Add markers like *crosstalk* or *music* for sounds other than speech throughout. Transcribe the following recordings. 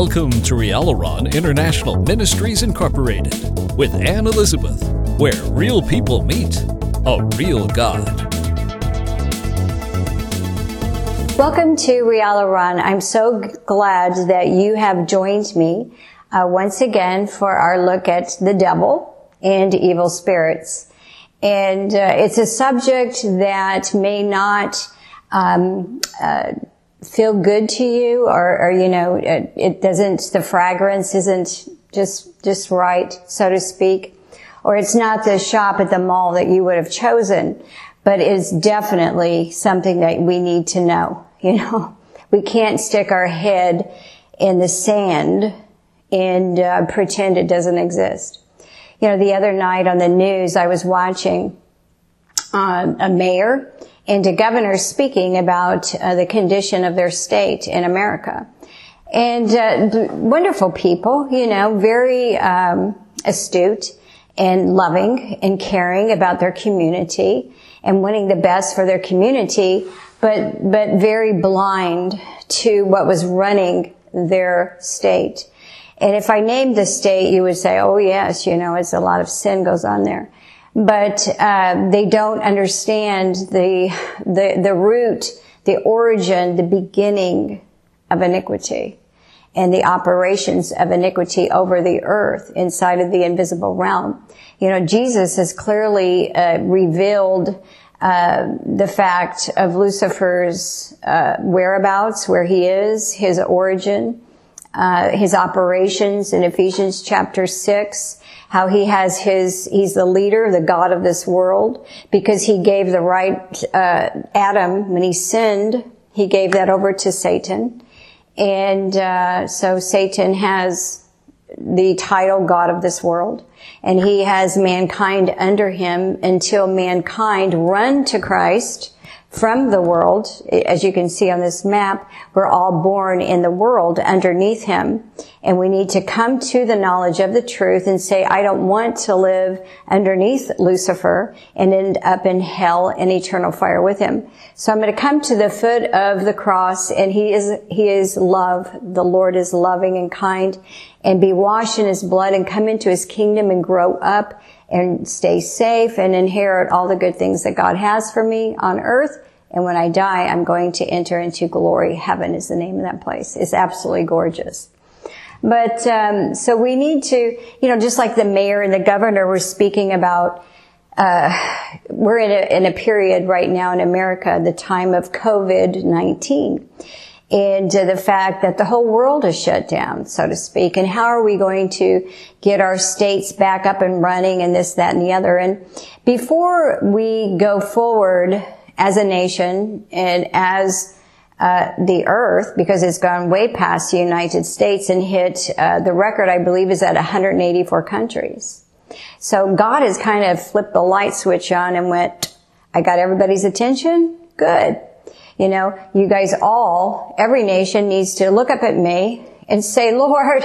Welcome to Rialaron International Ministries Incorporated with Anne Elizabeth, where real people meet a real God. Welcome to Rialaron. I'm so glad that you have joined me uh, once again for our look at the devil and evil spirits. And uh, it's a subject that may not um, uh, feel good to you or, or you know, it, it, doesn't, the fragrance isn't just, just right, so to speak. Or it's not the shop at the mall that you would have chosen, but it's definitely something that we need to know, *laughs* you know. We can't stick our head in the sand and uh, pretend it doesn't exist. You know, the other night on the news, I was watching uh, a mayor and a governor speaking about uh, the condition of their state in America. And uh, wonderful people, you know, very um, astute and loving and caring about their community and wanting the best for their community, but but very blind to what was running their state. And if I named the state, you would say, "Oh yes, you know, it's a lot of sin goes on there." But uh, they don't understand the, the the root, the origin, the beginning of iniquity, and the operations of iniquity over the earth inside of the invisible realm. You know, Jesus has clearly uh, revealed. Uh, the fact of Lucifer's uh, whereabouts, where he is, his origin, uh, his operations in Ephesians chapter six, how he has his, he's the leader, the God of this world, because he gave the right, uh, Adam, when he sinned, he gave that over to Satan. And, uh, so Satan has the title God of this world. And he has mankind under him until mankind run to Christ from the world. As you can see on this map, we're all born in the world underneath him. And we need to come to the knowledge of the truth and say, I don't want to live underneath Lucifer and end up in hell and eternal fire with him. So I'm going to come to the foot of the cross and he is, he is love. The Lord is loving and kind and be washed in his blood and come into his kingdom and grow up and stay safe and inherit all the good things that God has for me on earth. And when I die, I'm going to enter into glory. Heaven is the name of that place. It's absolutely gorgeous. But um, so we need to, you know, just like the mayor and the governor were speaking about, uh, we're in a, in a period right now in America, the time of COVID nineteen, and the fact that the whole world is shut down, so to speak. And how are we going to get our states back up and running and this, that, and the other? And before we go forward as a nation and as uh, the earth, because it's gone way past the United States and hit uh, the record, I believe, is at 184 countries. So God has kind of flipped the light switch on and went, I got everybody's attention. Good. You know, you guys all, every nation needs to look up at me and say, Lord,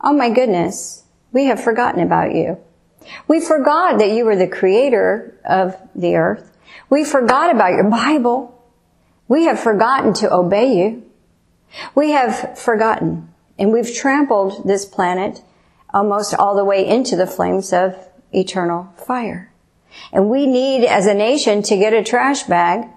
oh my goodness, we have forgotten about you. We forgot that you were the creator of the earth. We forgot about your Bible. We have forgotten to obey you. We have forgotten and we've trampled this planet almost all the way into the flames of eternal fire. And we need as a nation to get a trash bag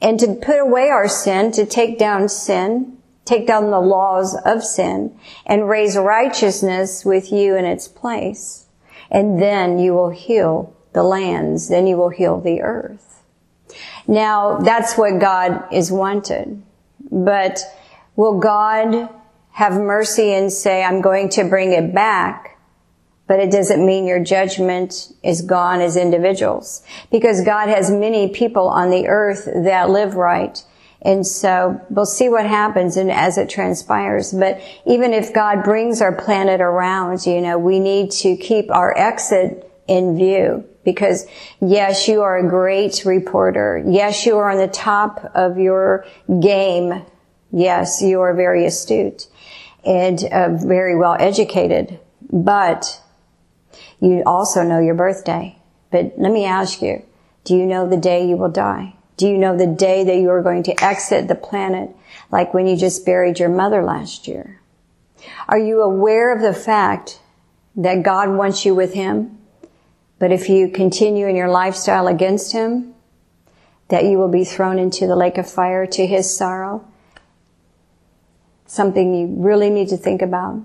and to put away our sin, to take down sin, take down the laws of sin, and raise righteousness with you in its place. And then you will heal the lands, then you will heal the earth. Now, that's what God is wanted. But will God have mercy and say, I'm going to bring it back but it doesn't mean your judgment is gone as individuals because God has many people on the earth that live right. And so we'll see what happens and as it transpires. But even if God brings our planet around, you know, we need to keep our exit in view because yes, you are a great reporter. Yes, you are on the top of your game. Yes, you are very astute and uh, very well educated, but you also know your birthday. But let me ask you, do you know the day you will die? Do you know the day that you are going to exit the planet like when you just buried your mother last year? Are you aware of the fact that God wants you with Him? But if you continue in your lifestyle against Him, that you will be thrown into the lake of fire to His sorrow? Something you really need to think about.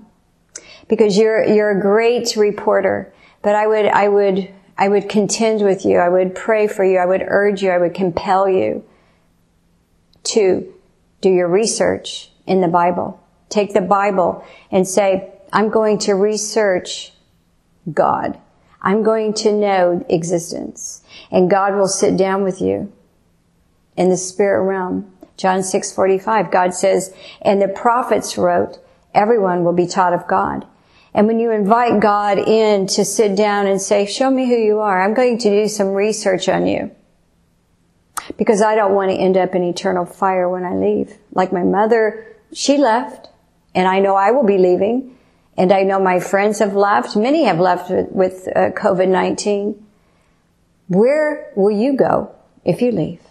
Because you're, you're a great reporter, but I would, I would, I would contend with you. I would pray for you. I would urge you. I would compel you to do your research in the Bible. Take the Bible and say, I'm going to research God. I'm going to know existence. And God will sit down with you in the spirit realm. John 6:45 God says, "And the prophets wrote, everyone will be taught of God." And when you invite God in to sit down and say, "Show me who you are. I'm going to do some research on you." Because I don't want to end up in eternal fire when I leave. Like my mother, she left, and I know I will be leaving, and I know my friends have left. Many have left with, uh, COVID-19. Where will you go if you leave?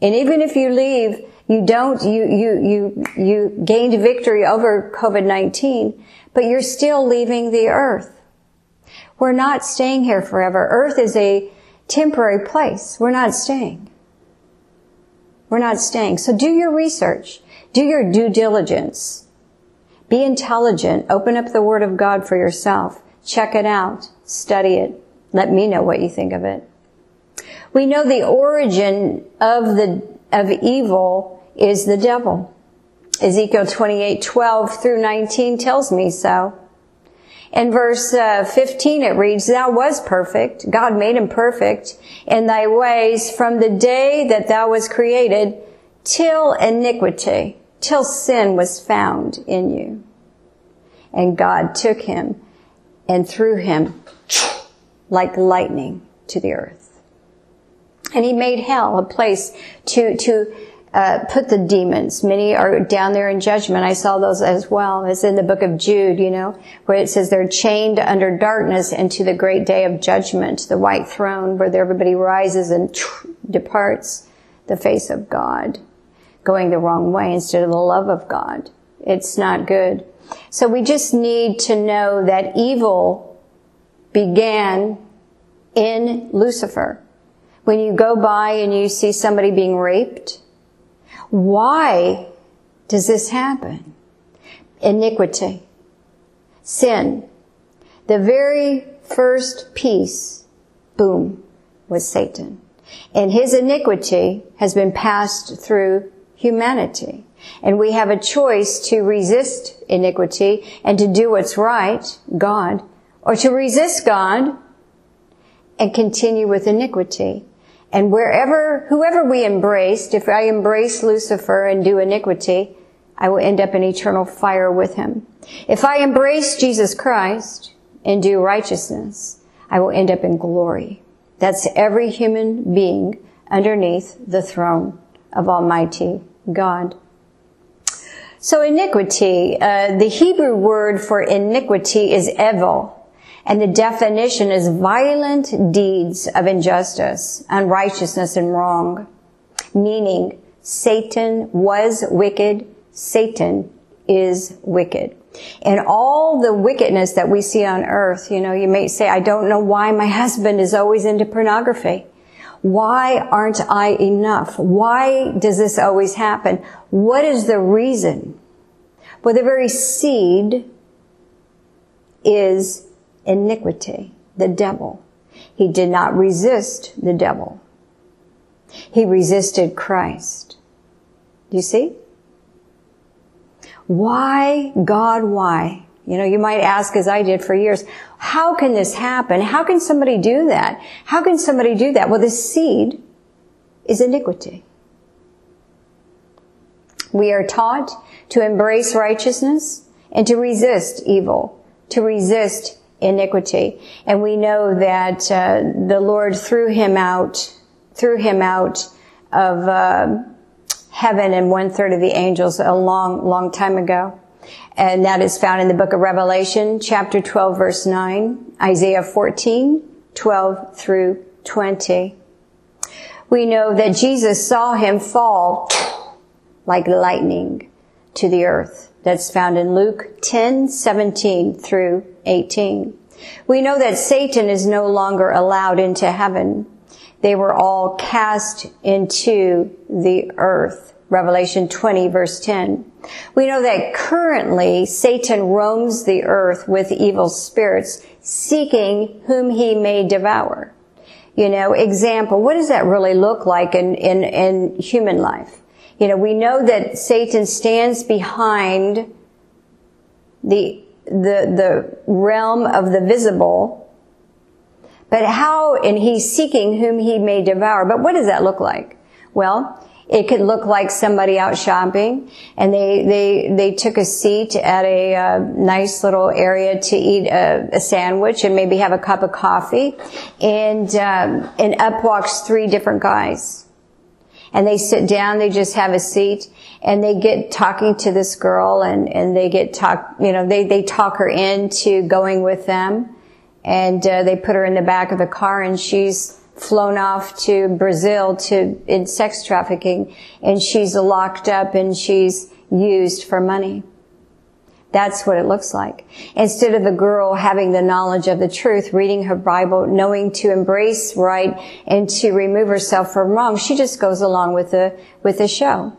And even if you leave, you don't, you, you, you, you gained victory over COVID-19, but you're still leaving the earth. We're not staying here forever. Earth is a temporary place. We're not staying. We're not staying. So do your research. Do your due diligence. Be intelligent. Open up the Word of God for yourself. Check it out. Study it. Let me know what you think of it. We know the origin of the, of evil is the devil. Ezekiel 28, 12 through 19 tells me so. In verse uh, 15 it reads, Thou was perfect. God made him perfect in thy ways from the day that thou was created till iniquity, till sin was found in you. And God took him and threw him like lightning to the earth. And he made hell a place to, to, uh, put the demons. Many are down there in judgment. I saw those as well. It's in the book of Jude, you know, where it says they're chained under darkness into the great day of judgment, the white throne where everybody rises and *tsk* departs the face of God, going the wrong way instead of the love of God. It's not good. So we just need to know that evil began in Lucifer when you go by and you see somebody being raped? Why does this happen? Iniquity. Sin. The very first piece, boom, was Satan. And his iniquity has been passed through humanity. And we have a choice to resist iniquity and to do what's right, God, or to resist God and continue with iniquity. And wherever, whoever we embraced, if I embrace Lucifer and do iniquity, I will end up in eternal fire with him. If I embrace Jesus Christ and do righteousness, I will end up in glory. That's every human being underneath the throne of Almighty God. So iniquity, uh, the Hebrew word for iniquity is evil. And the definition is violent deeds of injustice, unrighteousness, and wrong. Meaning, Satan was wicked, Satan is wicked. And all the wickedness that we see on earth, you know, you may say, I don't know why my husband is always into pornography. Why aren't I enough? Why does this always happen? What is the reason? Well, the very seed is iniquity, the devil. He did not resist the devil. He resisted Christ. Do you see? Why, God, why? You know, you might ask, as I did for years, how can this happen? How can somebody do that? How can somebody do that? Well, the seed is iniquity. We are taught to embrace righteousness and to resist evil, to resist iniquity. And we know that uh, the Lord threw him out, threw him out of uh, heaven and one third of the angels a long, long time ago. And that is found in the book of Revelation, chapter 12, verse 9, Isaiah 14, 12 through 20. We know that Jesus saw him fall like lightning to the earth. That's found in Luke 10, 17 through 18. We know that Satan is no longer allowed into heaven. They were all cast into the earth. Revelation 20 verse 10. We know that currently Satan roams the earth with evil spirits, seeking whom he may devour. You know, example, what does that really look like in, in, in human life? You know, we know that Satan stands behind the, the, the realm of the visible, but how, and he's seeking whom he may devour. But what does that look like? Well, it could look like somebody out shopping and they, they, they took a seat at a uh, nice little area to eat a, a, sandwich and maybe have a cup of coffee. And, um, and up walks three different guys. And they sit down, they just have a seat and they get talking to this girl and, and they get talk, you know, they, they talk her into going with them and uh, they put her in the back of the car and she's flown off to Brazil to in sex trafficking and she's locked up and she's used for money. That's what it looks like. Instead of the girl having the knowledge of the truth, reading her Bible, knowing to embrace right and to remove herself from wrong, she just goes along with the, with the show.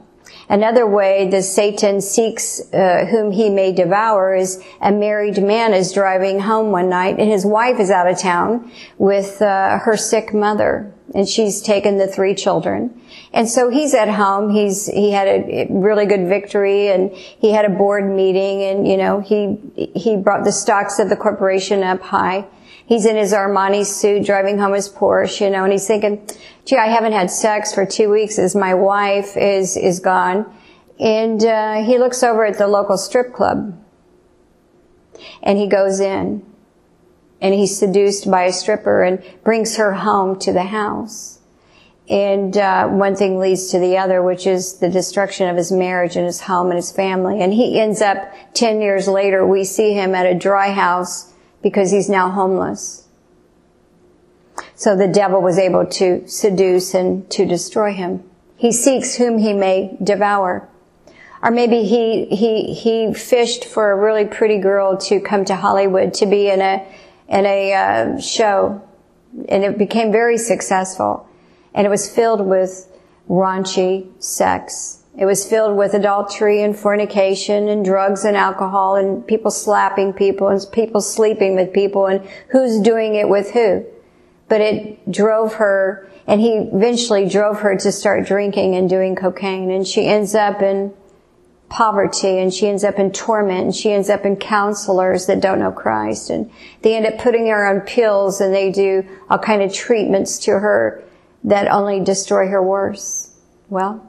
Another way that Satan seeks uh, whom he may devour is a married man is driving home one night and his wife is out of town with uh, her sick mother and she's taken the three children. And so he's at home. He's he had a really good victory and he had a board meeting and you know he he brought the stocks of the corporation up high. He's in his Armani suit driving home his Porsche, you know, and he's thinking, gee, I haven't had sex for two weeks as my wife is, is gone. And, uh, he looks over at the local strip club and he goes in and he's seduced by a stripper and brings her home to the house. And uh, one thing leads to the other, which is the destruction of his marriage and his home and his family. And he ends up, 10 years later, we see him at a dry house because he's now homeless. So the devil was able to seduce and to destroy him. He seeks whom he may devour. Or maybe he, he, he fished for a really pretty girl to come to Hollywood to be in a, in a uh, show. And it became very successful. And it was filled with raunchy sex it was filled with adultery and fornication and drugs and alcohol and people slapping people and people sleeping with people and who's doing it with who. But it drove her, and he eventually drove her to start drinking and doing cocaine and she ends up in poverty and she ends up in torment and she ends up in counselors that don't know Christ and they end up putting her on pills and they do all kind of treatments to her that only destroy her worse. Well,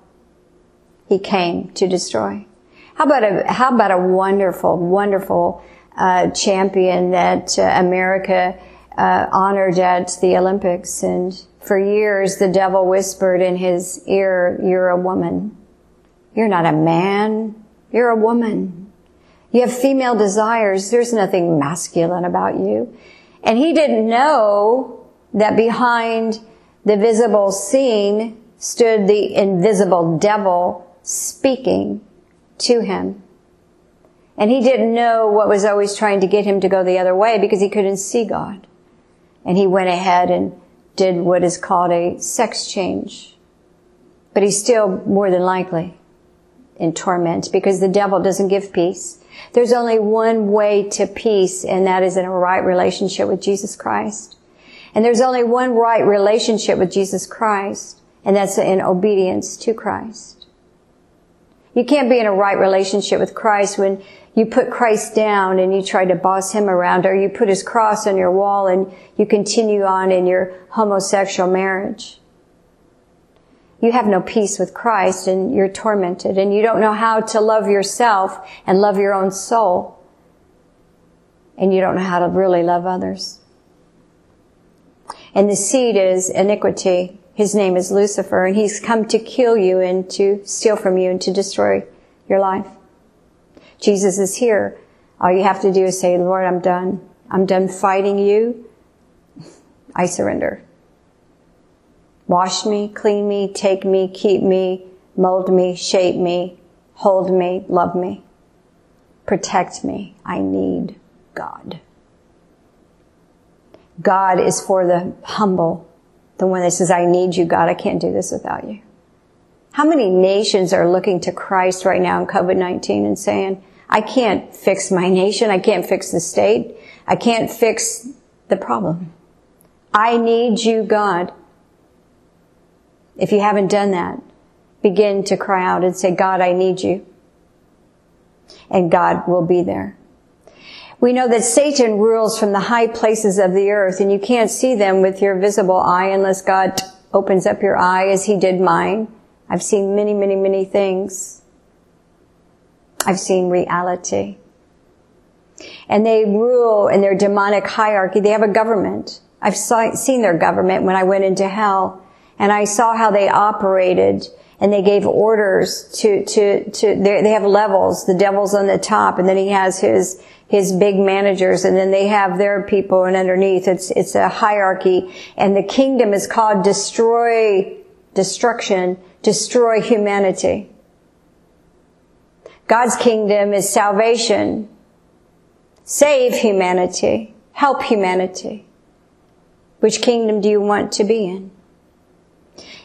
he came to destroy. How about a, how about a wonderful, wonderful uh, champion that uh, America uh, honored at the Olympics? And for years, the devil whispered in his ear, "You're a woman. You're not a man. You're a woman. You have female desires. There's nothing masculine about you." And he didn't know that behind the visible scene stood the invisible devil speaking to him. And he didn't know what was always trying to get him to go the other way because he couldn't see God. And he went ahead and did what is called a sex change. But he's still more than likely in torment because the devil doesn't give peace. There's only one way to peace and that is in a right relationship with Jesus Christ. And there's only one right relationship with Jesus Christ and that's in obedience to Christ. You can't be in a right relationship with Christ when you put Christ down and you try to boss him around or you put his cross on your wall and you continue on in your homosexual marriage. You have no peace with Christ and you're tormented and you don't know how to love yourself and love your own soul. And you don't know how to really love others. And the seed is iniquity. His name is Lucifer, and he's come to kill you and to steal from you and to destroy your life. Jesus is here. All you have to do is say, Lord, I'm done. I'm done fighting you. I surrender. Wash me, clean me, take me, keep me, mold me, shape me, hold me, love me, protect me. I need God. God is for the humble, the one that says, I need you, God. I can't do this without you. How many nations are looking to Christ right now in COVID-19 and saying, I can't fix my nation. I can't fix the state. I can't fix the problem. I need you, God. If you haven't done that, begin to cry out and say, God, I need you. And God will be there. We know that Satan rules from the high places of the earth and you can't see them with your visible eye unless God opens up your eye as he did mine. I've seen many, many, many things. I've seen reality. And they rule in their demonic hierarchy. They have a government. I've saw, seen their government when I went into hell and I saw how they operated and they gave orders to, to, to, they have levels. The devil's on the top and then he has his, his big managers and then they have their people and underneath it's, it's a hierarchy and the kingdom is called destroy, destruction, destroy humanity. God's kingdom is salvation. Save humanity. Help humanity. Which kingdom do you want to be in?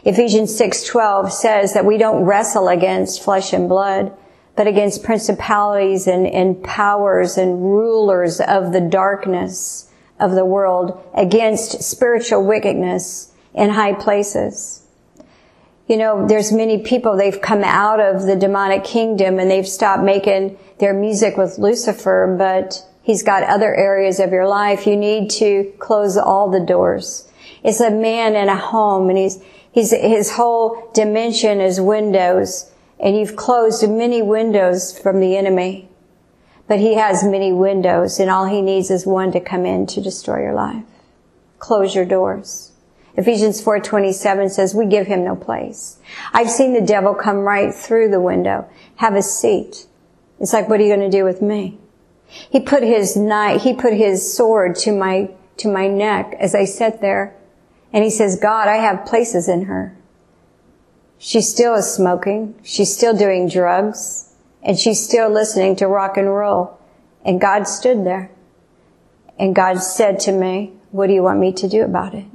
Ephesians 6:12 says that we don't wrestle against flesh and blood, but against principalities and, and powers and rulers of the darkness of the world, against spiritual wickedness in high places. You know, there's many people, they've come out of the demonic kingdom and they've stopped making their music with Lucifer, but he's got other areas of your life. You need to close all the doors. It's a man in a home and he's, he's, his whole dimension is windows and you've closed many windows from the enemy. But he has many windows and all he needs is one to come in to destroy your life. Close your doors. Ephesians 4:27 says we give him no place. I've seen the devil come right through the window. Have a seat. It's like what are you going to do with me? He put his knife, he put his sword to my to my neck as I sat there and he says, "God, I have places in her. She still is smoking, she's still doing drugs, and she's still listening to rock and roll." And God stood there. And God said to me, "What do you want me to do about it?"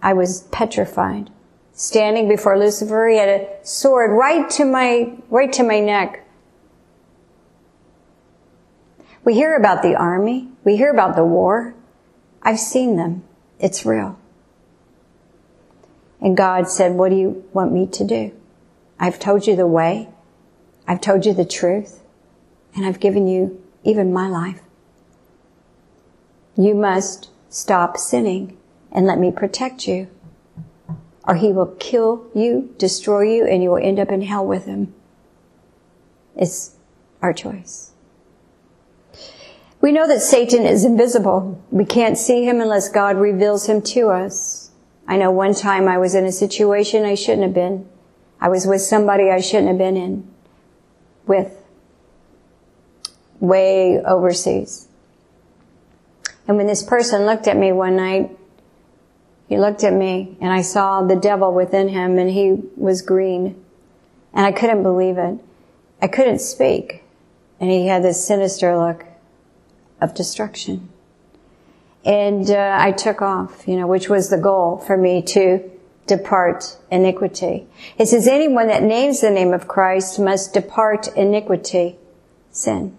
I was petrified. Standing before Lucifer, he had a sword right to my, right to my neck. We hear about the army. We hear about the war. I've seen them. It's real. And God said, what do you want me to do? I've told you the way. I've told you the truth. And I've given you even my life. You must stop sinning and let me protect you. Or he will kill you, destroy you, and you will end up in hell with him. It's our choice. We know that Satan is invisible. We can't see him unless God reveals him to us. I know one time I was in a situation I shouldn't have been. I was with somebody I shouldn't have been in with way overseas. And when this person looked at me one night, he looked at me and I saw the devil within him and he was green. And I couldn't believe it. I couldn't speak. And he had this sinister look of destruction. And uh, I took off, you know, which was the goal for me to depart iniquity. It says anyone that names the name of Christ must depart iniquity, sin.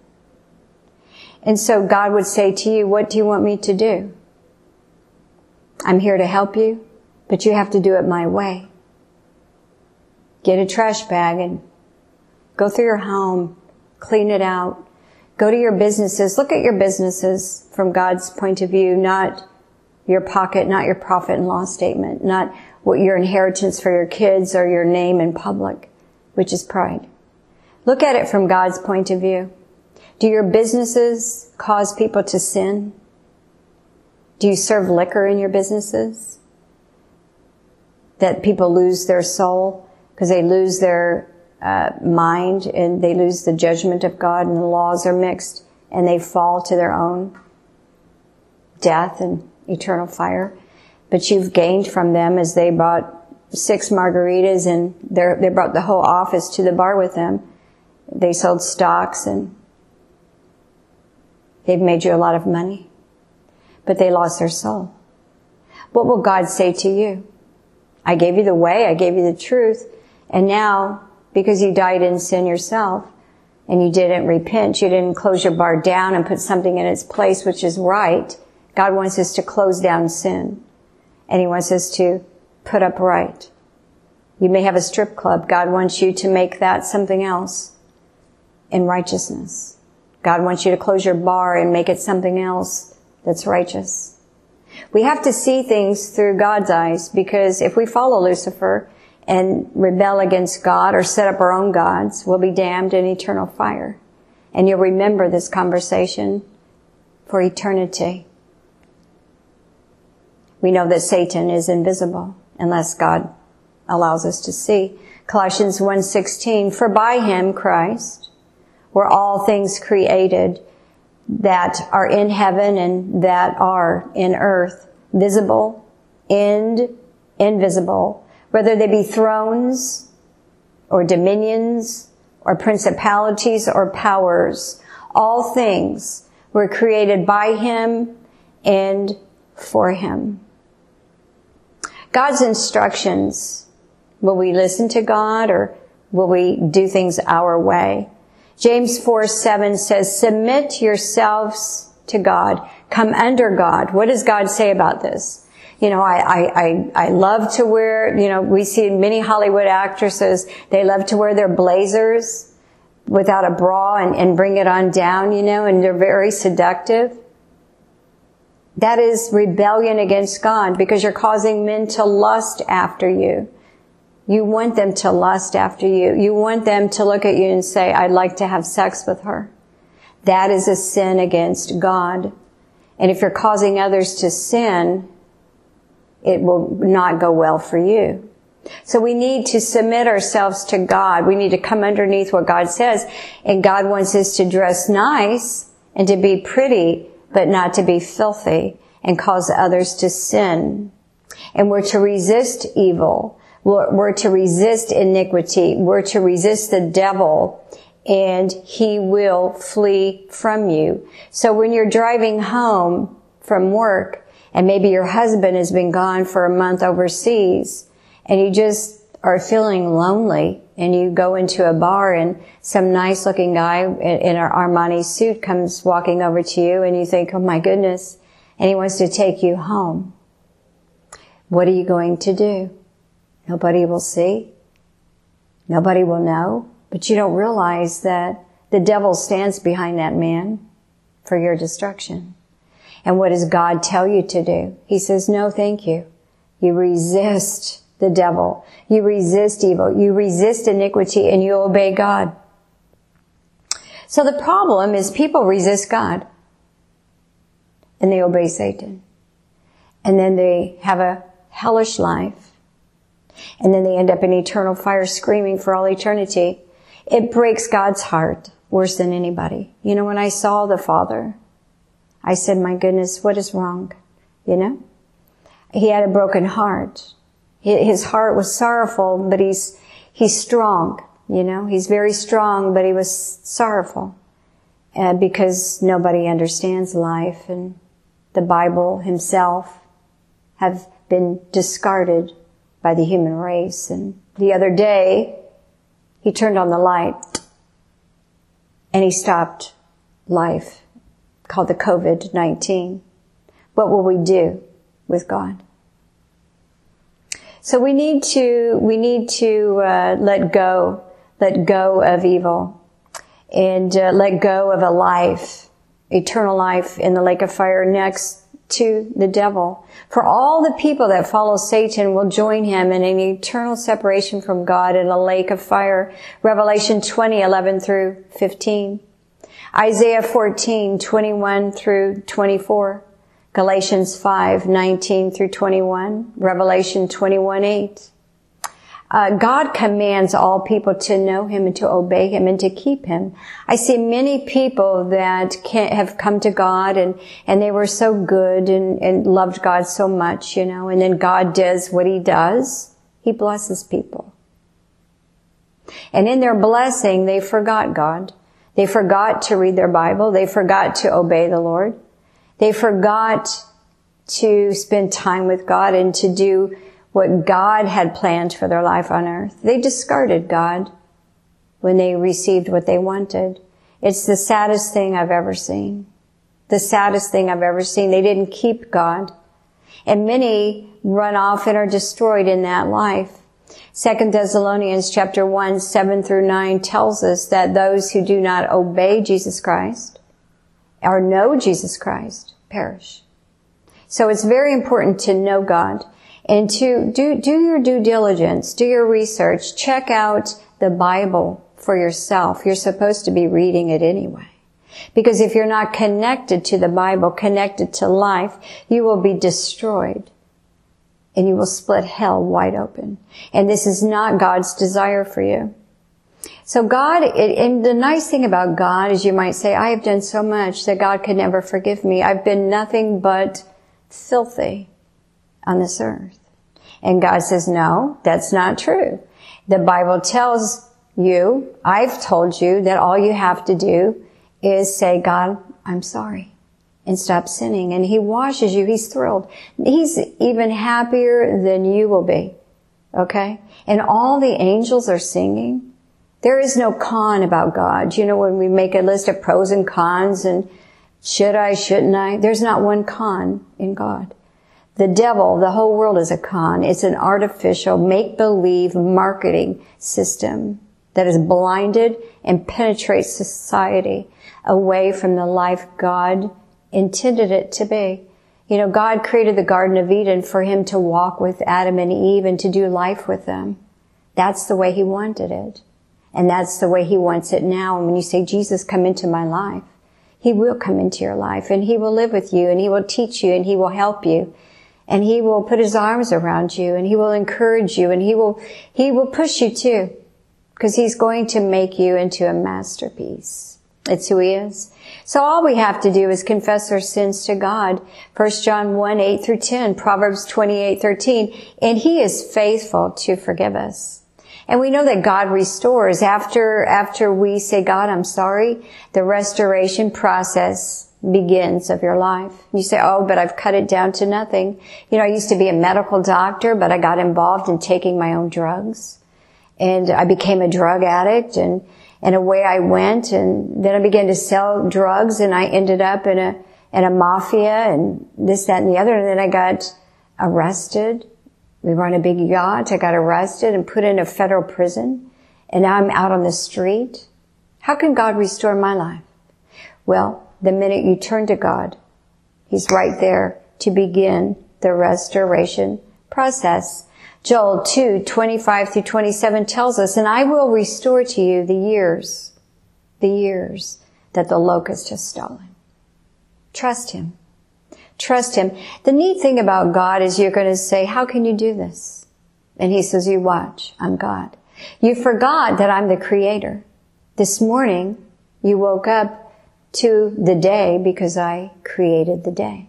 And so God would say to you, what do you want me to do? I'm here to help you, but you have to do it my way. Get a trash bag and go through your home, clean it out, go to your businesses, look at your businesses from God's point of view, not your pocket, not your profit and loss statement, not what your inheritance for your kids or your name in public, which is pride. Look at it from God's point of view. Do your businesses cause people to sin? Do you serve liquor in your businesses? That people lose their soul because they lose their uh, mind and they lose the judgment of God and the laws are mixed and they fall to their own death and eternal fire. But you've gained from them as they bought six margaritas and they they brought the whole office to the bar with them. They sold stocks and they've made you a lot of money, but they lost their soul. What will God say to you? I gave you the way, I gave you the truth, and now, because you died in sin yourself, and you didn't repent, you didn't close your bar down and put something in its place which is right, God wants us to close down sin. And He wants us to put up right. You may have a strip club. God wants you to make that something else in righteousness. God wants you to close your bar and make it something else that's righteous. We have to see things through God's eyes because if we follow Lucifer and rebel against God or set up our own gods, we'll be damned in eternal fire. And you'll remember this conversation for eternity. We know that Satan is invisible unless God allows us to see. Colossians 1:16 For by him Christ were all things created that are in heaven and that are in earth, visible and invisible, whether they be thrones or dominions or principalities or powers. All things were created by him and for him. God's instructions. Will we listen to God or will we do things our way? James 4, 7 says, submit yourselves to God. Come under God. What does God say about this? You know, I, I, I, I love to wear, you know, we see many Hollywood actresses, they love to wear their blazers without a bra and, and bring it on down, you know, and they're very seductive. That is rebellion against God because you're causing men to lust after you. You want them to lust after you. You want them to look at you and say, I'd like to have sex with her. That is a sin against God. And if you're causing others to sin, it will not go well for you. So we need to submit ourselves to God. We need to come underneath what God says. And God wants us to dress nice and to be pretty but not to be filthy and cause others to sin. And we're to resist evil. We're, we're to resist iniquity. We're to resist the devil and he will flee from you. So when you're driving home from work and maybe your husband has been gone for a month overseas and you just are feeling lonely and you go into a bar and some nice looking guy in an Armani suit comes walking over to you and you think, oh my goodness, and he wants to take you home. What are you going to do? Nobody will see. Nobody will know. But you don't realize that the devil stands behind that man for your destruction. And what does God tell you to do? He says, no, thank you. You resist the devil. You resist evil. You resist iniquity and you obey God. So the problem is people resist God and they obey Satan. And then they have a hellish life. And then they end up in eternal fire screaming for all eternity. It breaks God's heart worse than anybody. You know, when I saw the Father, I said, my goodness, what is wrong? You know? He had a broken heart. His heart was sorrowful, but he's, he's strong, you know, he's very strong, but he was sorrowful. Uh, because nobody understands life and the Bible himself have been discarded by the human race. And the other day, he turned on the light and he stopped life called the COVID-19. What will we do with God? So we need to, we need to uh, let go, let go of evil and uh, let go of a life, eternal life in the lake of fire next to the devil. For all the people that follow Satan will join him in an eternal separation from God in a lake of fire. Revelation 20, 11 through 15. Isaiah 14, 21 through 24. Galatians 5, 19 through 21, Revelation 21, 8. Uh, God commands all people to know Him and to obey Him and to keep Him. I see many people that can, have come to God and, and they were so good and, and loved God so much, you know, and then God does what He does He blesses people. And in their blessing, they forgot God. They forgot to read their Bible. They forgot to obey the Lord. They forgot to spend time with God and to do what God had planned for their life on earth. They discarded God when they received what they wanted. It's the saddest thing I've ever seen. The saddest thing I've ever seen. They didn't keep God. And many run off and are destroyed in that life. Second Thessalonians chapter 1, 7 through 9 tells us that those who do not obey Jesus Christ or know Jesus Christ perish. So it's very important to know God and to do, do your due diligence, do your research, check out the Bible for yourself. You're supposed to be reading it anyway. Because if you're not connected to the Bible, connected to life, you will be destroyed and you will split hell wide open. And this is not God's desire for you. So God, and the nice thing about God is you might say, I have done so much that God could never forgive me. I've been nothing but filthy on this earth. And God says, no, that's not true. The Bible tells you, I've told you that all you have to do is say, God, I'm sorry and stop sinning. And he washes you. He's thrilled. He's even happier than you will be. Okay? And all the angels are singing. There is no con about God. You know, when we make a list of pros and cons and should I, shouldn't I? There's not one con in God. The devil, the whole world is a con. It's an artificial make-believe marketing system that has blinded and penetrates society away from the life God intended it to be. You know, God created the Garden of Eden for him to walk with Adam and Eve and to do life with them. That's the way he wanted it. And that's the way he wants it now. And when you say, Jesus, come into my life, he will come into your life and he will live with you and he will teach you and he will help you and he will put his arms around you and he will encourage you and he will, he will push you too because he's going to make you into a masterpiece. It's who he is. So all we have to do is confess our sins to God. 1 John 1, 8 through 10, Proverbs 28, 13, and he is faithful to forgive us. And we know that God restores after, after we say, God, I'm sorry, the restoration process begins of your life. You say, oh, but I've cut it down to nothing. You know, I used to be a medical doctor, but I got involved in taking my own drugs. And I became a drug addict and and away I went and then I began to sell drugs and I ended up in a, in a mafia and this, that, and the other. And then I got arrested. We were on a big yacht. I got arrested and put in a federal prison. And now I'm out on the street. How can God restore my life? Well, the minute you turn to God, He's right there to begin the restoration process. Joel 2, 25 through 27 tells us, and I will restore to you the years, the years that the locust has stolen. Trust Him. Trust Him. The neat thing about God is you're going to say, how can you do this? And He says, you watch, I'm God. You forgot that I'm the creator. This morning, you woke up to the day because I created the day.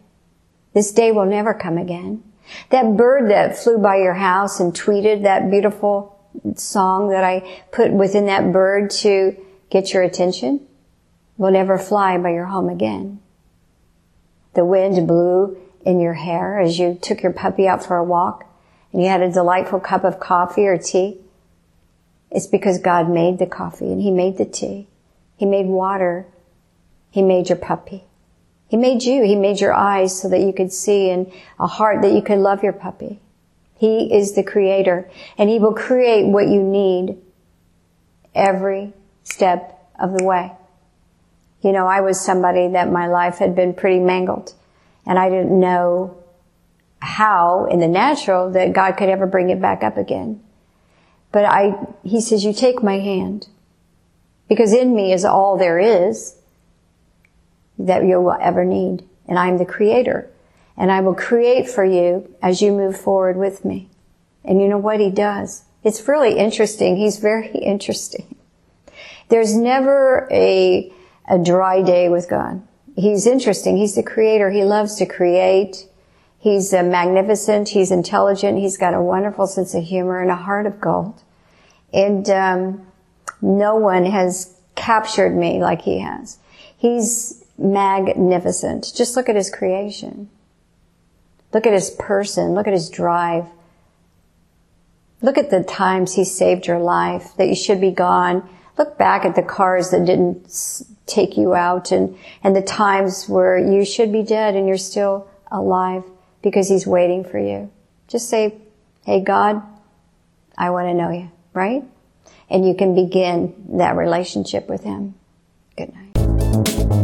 This day will never come again. That bird that flew by your house and tweeted that beautiful song that I put within that bird to get your attention will never fly by your home again. The wind blew in your hair as you took your puppy out for a walk and you had a delightful cup of coffee or tea. It's because God made the coffee and He made the tea. He made water. He made your puppy. He made you. He made your eyes so that you could see and a heart that you could love your puppy. He is the creator and he will create what you need every step of the way. You know, I was somebody that my life had been pretty mangled and I didn't know how in the natural that God could ever bring it back up again. But I, he says, you take my hand because in me is all there is that you will ever need. And I'm the creator. And I will create for you as you move forward with me. And you know what he does? It's really interesting. He's very *laughs* interesting. There's never a, a dry day with God. He's interesting. He's the creator. He loves to create. He's uh, magnificent. He's intelligent. He's got a wonderful sense of humor and a heart of gold. And um, no one has captured me like he has. He's magnificent. Just look at his creation. Look at his person. Look at his drive. Look at the times he saved your life that you should be gone. Look back at the cars that didn't take you out and, and the times where you should be dead and you're still alive because he's waiting for you. Just say, Hey God, I want to know you, right? And you can begin that relationship with him. Good night.